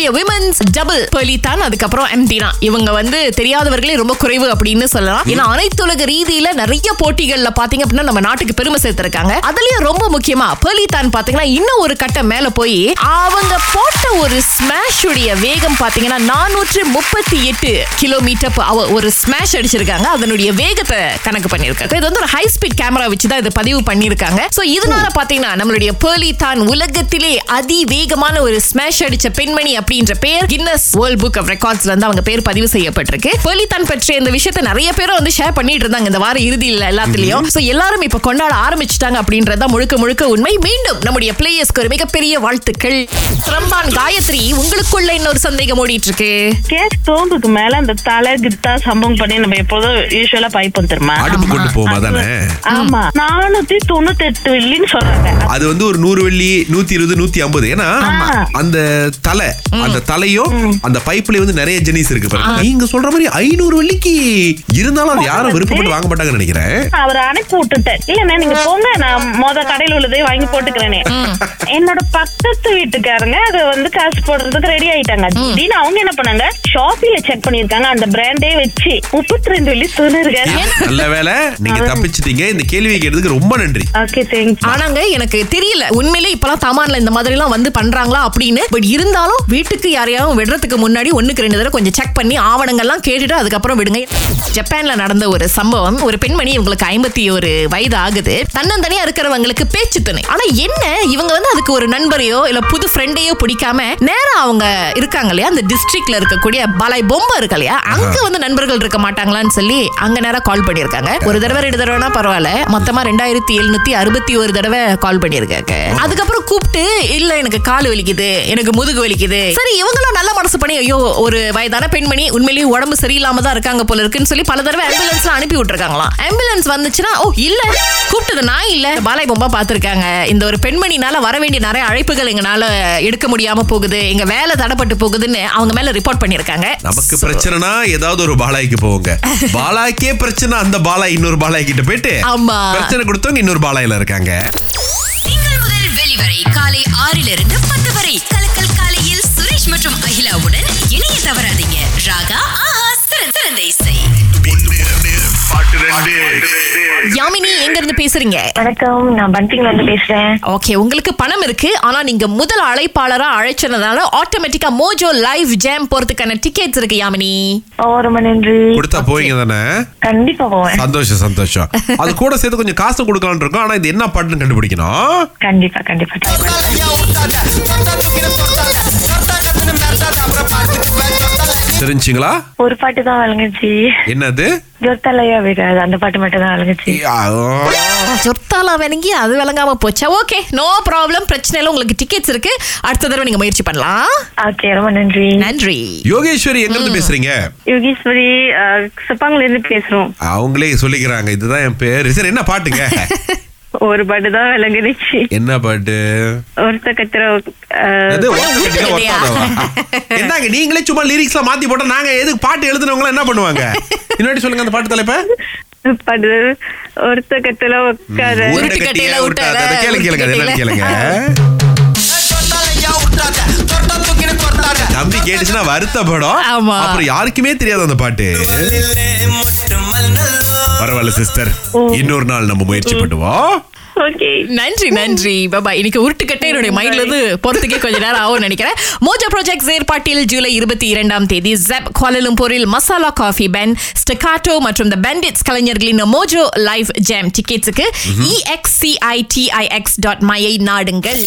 நம்மளுடைய women's double பெர்லிதான் அதுக்கப்புறம் எம்டினா இவங்க வந்து தெரியாதவர்களே ரொம்ப குறைவு அப்படின்னு சொல்லலாம். ஏன்னா அனைத்துலக ரீதியில நிறைய போட்டிகள்ல பாத்தீங்க அப்படின்னா நம்ம நாட்டுக்கு பெருமை சேர்த்திருக்காங்க. அதுலயும் ரொம்ப முக்கியமா பெர்லிதான் பாத்தீங்கன்னா இன்னும் ஒரு கட்டம் மேல போய் அவங்க போட்ட ஒரு ஸ்மாஷ் உடைய வேகம் பாத்தீங்கன்னா நானூற்று முப்பத்தி எட்டு கிலோமீட்டர் ஒரு ஸ்மாஷ் அடிச்சிருக்காங்க. அதனுடைய வேகத்தை கணக்கு பண்ணிருக்காங்க இது வந்து ஒரு ஹை ஸ்பீட் கேமரா வச்சு தான் இதை பதிவு பண்ணிருக்காங்க சோ இதனால பாத்தீங்கன்னா நம்மளுடைய பேர்லி தான் உலகத்திலே அதிவேகமான ஒரு ஸ்மாஷ் அடிச்ச பெண்மணி அப்படின்ற பேர் கின்னஸ் வேர்ல்ட் புக் ஆஃப் ரெக்கார்ட்ஸ்ல இருந்து அவங்க பேர் பதிவு செய்யப்பட்டிருக்கு. பேர்லி தான் பற்றிய இந்த விஷயத்தை நிறைய பேரும் வந்து ஷேர் பண்ணிட்டு இருந்தாங்க இந்த வார இறுதியில் எல்லாத்துலயும். சோ எல்லாரும் இப்ப கொண்டாட ஆரம்பிச்சிட்டாங்க அப்படின்றத முழுக்க முழுக்க உண்மை. மீண்டும் நம்முடைய பிளேயர்ஸ்க்கு ஒரு மிகப்பெரிய வாழ்த்துக்கள். ரம்பான் காயத்ரி உங்களுக்குள்ள இன்னொரு சந்தேகம் ஓடிட்டு இருக்கு கேஸ் தோம்புக்கு மேல அந்த தலை கித்தா சம்பவம் பண்ணி நம்ம எப்போதும் யூஸ்வலா பைப்போம் தெரியுமா? அடுப்பு கொண்டு போமா தானே ஆமா. நானூத்தி தொண்ணூத்தி எட்டு வெள்ளின்னு சொல்றாங்க. அது வந்து ஒரு நூறு வெள்ளி நூத்தி இருபது நூத்தி ஐம்பது. ஏன்னா அந்த தலை அந்த தலையும் அந்த பைப்ல வந்து நிறைய ஜெனிஸ் இருக்கு பாருங்க. நீங்க சொல்ற மாதிரி ஐநூறு வெள்ளிக்கு இருந்தாலும் அது யாரும் விருப்பப்பட்டு வாங்க மாட்டாங்கன்னு நினைக்கிறேன். அவரை அனுப்பி விட்டுட்டேன். இல்லண்ணே நீங்க போங்க நான் மொத கடையில உள்ளதே வாங்கி போட்டுக்கிறேனே. என்னோட பக்கத்து வீட்டுக்காரங்க அதை வந்து காசு போடுறதுக்கு ரெடி ஆயிட்டாங்க. திடீர்னு அவங்க என்ன பண்ணாங்க? ஷாப்பில செக் பண்ணிருக்காங்க அந்த பிராண்டே வச்சு முப்பத்தி ரெண்டு வெள்ளி சொல்லிருக்காங்க நல்ல வேலை நீங்க தப்பிச்சிட்டீங்க. இந்த கேள்வி கேட்டதுக்கு ரொம்ப நன்றி. ஓகே தேங்க்ஸ் ஆனாங்க எனக்கு தெரியல. உண்மையிலே இப்பெல்லாம் தமான்ல இந்த மாதிரி எல்லாம் வந்து பண்றாங்களா அப்படின்னு. பட் இருந்தாலும் வீட்டுக்கு யாரையாவது விடுறதுக்கு முன்னாடி ஒண்ணுக்கு ரெண்டு தடவை கொஞ்சம் செக் பண்ணி ஆவணங்கள்லாம் கேட்டுட்டு அதுக்கப்புறம் விடுங்க. ஜப்பான்ல நடந்த ஒரு சம்பவம் ஒரு பெண்மணி இவங்களுக்கு ஐம்பத்தி ஒரு வயது ஆகுது தன்னந்தனியா இருக்கிறவங்களுக்கு பேச்சு துணை. ஆனா என்ன இவங்க வந்து அதுக்கு ஒரு நண்பரையோ இல்ல புது ஃப்ரெண்டையோ பிடிக்காம நேரா அவங்க இருக்காங்க இல்லையா? அந்த டிஸ்ட்ரிக்ட்ல இருக்கக்கூடிய பாலாய் பொம்மை இருக்கு இல்லையா? அங்க வந்து நண்பர்கள் இருக்க மாட்டாங்களான்னு சொல்லி அங்க நேரா கால் பண்ணிருக்காங்க ஒரு தடவை ரெண்டு தடவைனா பரவாயில்ல. மொத்தமா ரெண்டாயிரத்தி எழுநூத்தி அறுபத்தி ஒரு தடவை கால் பண்ணிருக்காங்க அதுக்கப்புறம் கூப்பிட்டு இல்ல எனக்கு கால் வலிக்குது. எனக்கு முதுகு வலிக்குது. சரி இவங்களும் நல்ல மனசு பண்ணி ஐயோ ஒரு வயதான பெண்மணி உண்மையிலேயே உடம்பு சரியில்லாம தான் இருக்காங்க போல இருக்குன்னு சொல்லி பல தடவை ஆம்புலன்ஸ் அனுப்பி விட்டுருக்காங்களாம். ஆம்புலன்ஸ் வந்துச்சுன்னா ஓ இல்ல. கூப்பிட்டது நான் இல்ல. பாலை பொம்மை பார்த்திருக்காங்க. இந்த ஒரு பெண்மணினால வர வேண்டிய நிறைய அழைப்புகள் எங்கனால எடுக்க முடியாம போகுது. எங்க வேலை தடப்பட்டு போகுதுன்னு அவங்க மேல ரிப்போர்ட் பண்ணிருக்காங்க நமக்கு பிரச்சனைனா ஏதாவது ஒரு பாலாய்க்கு போவோங்க. பாலாய்க்கே பிரச்சனை அந்த பாலாய் இன்னொரு பாலாய் கிட்ட போயிட்டு ஆமா. பிரச்சனை கொடுத்தவங்க இன்னொரு பாலாயில இருக்காங்க. திங்கள் முதல் வெளிவரை காலை ஆறிலிருந்து யாமினி எங்க இருந்து பேசுறீங்க? வணக்கம் நான் பண்டிங்ல இருந்து பேசுறேன். ஓகே உங்களுக்கு பணம் இருக்கு ஆனா நீங்க முதல் அழைப்பாளரா அழைச்சதுனால ஆட்டோமேட்டிக்கா மோஜோ லைவ் ஜாம் போறதுக்கான டிக்கெட்ஸ் இருக்கு யாமினி. ஓ ரொம்ப நன்றி. கொடுத்தா போவீங்க தானே? கண்டிப்பா போவேன். சந்தோஷம் சந்தோஷம். அது கூட சேர்த்து கொஞ்சம் காசு கொடுக்கலாம்னு இருக்கோம் ஆனா இது என்ன பாட்டுன்னு கண்டுபிடிக்கணும்? கண்டிப்பா கண்டிப்பா. தெரிஞ்சுங்களா ஒரு பாட்டு தான் வழங்குச்சு. என்னது? ஜொத்தலையா விடாது அந்த பாட்டு மட்டும் தான் வழங்குச்சு. சொத்தாலா வேணுங்கி அது விளங்காம போச்சா? ஓகே நோ ப்ராப்ளம் பிரச்சனை இல்லை உங்களுக்கு டிக்கெட்ஸ் இருக்கு. அடுத்த தடவை நீங்க முயற்சி பண்ணலாம். ஓகே ரொம்ப நன்றி. நன்றி. யோகேஸ்வரி எங்க இருந்து பேசுறீங்க? யோகீஸ்வரி சிப்பாங்கல இருந்து பேசுறோம். அவங்களே சொல்லிக்கிறாங்க இதுதான் என் பேரு. சரி என்ன பாட்டுங்க? ஒரு பாட்டு தான் விளங்குனுச்சு. என்ன பாட்டு? ஒருத்த கத்திர? என்னங்க நீங்களே சும்மா லிரிக்ஸ்ல மாத்தி போட்டா நாங்க எதுக்கு பாட்டு எழுதுனவங்க என்ன பண்ணுவாங்க? இன்னொரு சொல்லுங்க அந்த பாட்டு தலைப்ப. பாடு ஒருத்த கத்தில. அதை கேளுங்க கேளுங்க கேளுங்க. தம்பி கேட்டுச்சுன்னா வருத்தப்படும். ஆமா. அப்புறம் யாருக்குமே தெரியாது அந்த பாட்டு. பரவாயில்ல சிஸ்டர் இன்னொரு நாள் நம்ம முயற்சி பண்ணுவோம் ஓகே. நன்றி நன்றி. பாபா இன்னைக்கு உருட்டுக்கட்டை என்னுடைய மைண்ட்ல இருந்து போறதுக்கே கொஞ்ச நேரம் ஆகும் நினைக்கிறேன். மோஜா ப்ராஜெக்ட் ஏற்பாட்டில் ஜூலை இருபத்தி இரண்டாம் தேதி ஜெப் கோலலும்பூரில் மசாலா காஃபி பென் ஸ்டெகாட்டோ மற்றும் த பெண்டிட்ஸ் கலைஞர்களின் மோஜோ லைவ் ஜாம் டிக்கெட்ஸுக்கு இஎக்ஸ்சிஐடிஐஎக்ஸ் டாட் மையை நாடுங்கள்.